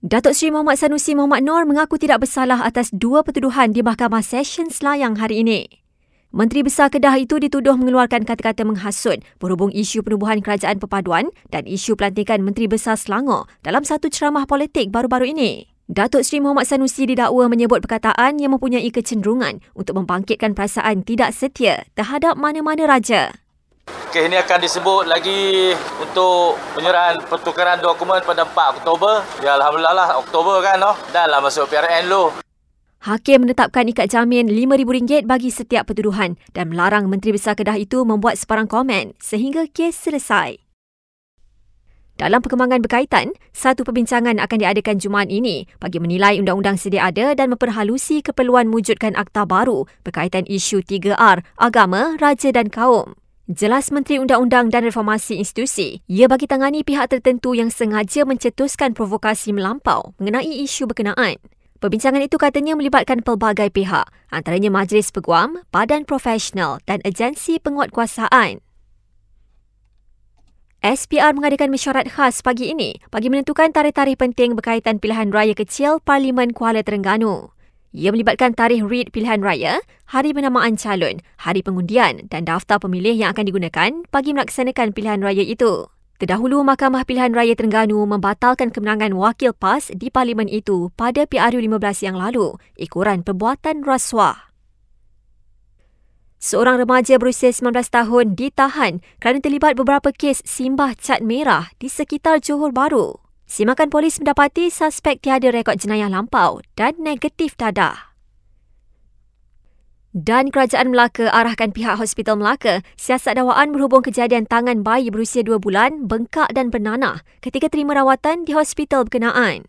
Datuk Seri Muhammad Sanusi Muhammad Noor mengaku tidak bersalah atas dua pertuduhan di Mahkamah Session Selayang hari ini. Menteri Besar Kedah itu dituduh mengeluarkan kata-kata menghasut berhubung isu penubuhan kerajaan perpaduan dan isu pelantikan Menteri Besar Selangor dalam satu ceramah politik baru-baru ini. Datuk Seri Muhammad Sanusi didakwa menyebut perkataan yang mempunyai kecenderungan untuk membangkitkan perasaan tidak setia terhadap mana-mana raja. Kes ini akan disebut lagi untuk penyerahan pertukaran dokumen pada 4 Oktober. Ya Alhamdulillah lah Oktober kan. No? Dah lah masuk PRN dulu. Hakim menetapkan ikat jamin RM5,000 bagi setiap pertuduhan dan melarang Menteri Besar Kedah itu membuat sebarang komen sehingga kes selesai. Dalam perkembangan berkaitan, satu perbincangan akan diadakan Jumaat ini bagi menilai undang-undang sedia ada dan memperhalusi keperluan mewujudkan akta baru berkaitan isu 3R, agama, raja dan kaum. Jelas Menteri Undang-Undang dan Reformasi Institusi, ia bagi tangani pihak tertentu yang sengaja mencetuskan provokasi melampau mengenai isu berkenaan. Perbincangan itu katanya melibatkan pelbagai pihak, antaranya Majlis Peguam, Badan Profesional dan Agensi Penguatkuasaan. SPR mengadakan mesyuarat khas pagi ini bagi menentukan tarikh-tarikh penting berkaitan pilihan raya kecil Parlimen Kuala Terengganu. Ia melibatkan tarikh read pilihan raya, hari penamaan calon, hari pengundian dan daftar pemilih yang akan digunakan bagi melaksanakan pilihan raya itu. Terdahulu, Mahkamah Pilihan Raya Terengganu membatalkan kemenangan wakil PAS di parlimen itu pada PRU 15 yang lalu, ikuran perbuatan rasuah. Seorang remaja berusia 19 tahun ditahan kerana terlibat beberapa kes simbah cat merah di sekitar Johor Bahru. Simakan polis mendapati suspek tiada rekod jenayah lampau dan negatif dadah. Dan Kerajaan Melaka arahkan pihak Hospital Melaka siasat dakwaan berhubung kejadian tangan bayi berusia 2 bulan bengkak dan bernanah ketika terima rawatan di hospital berkenaan.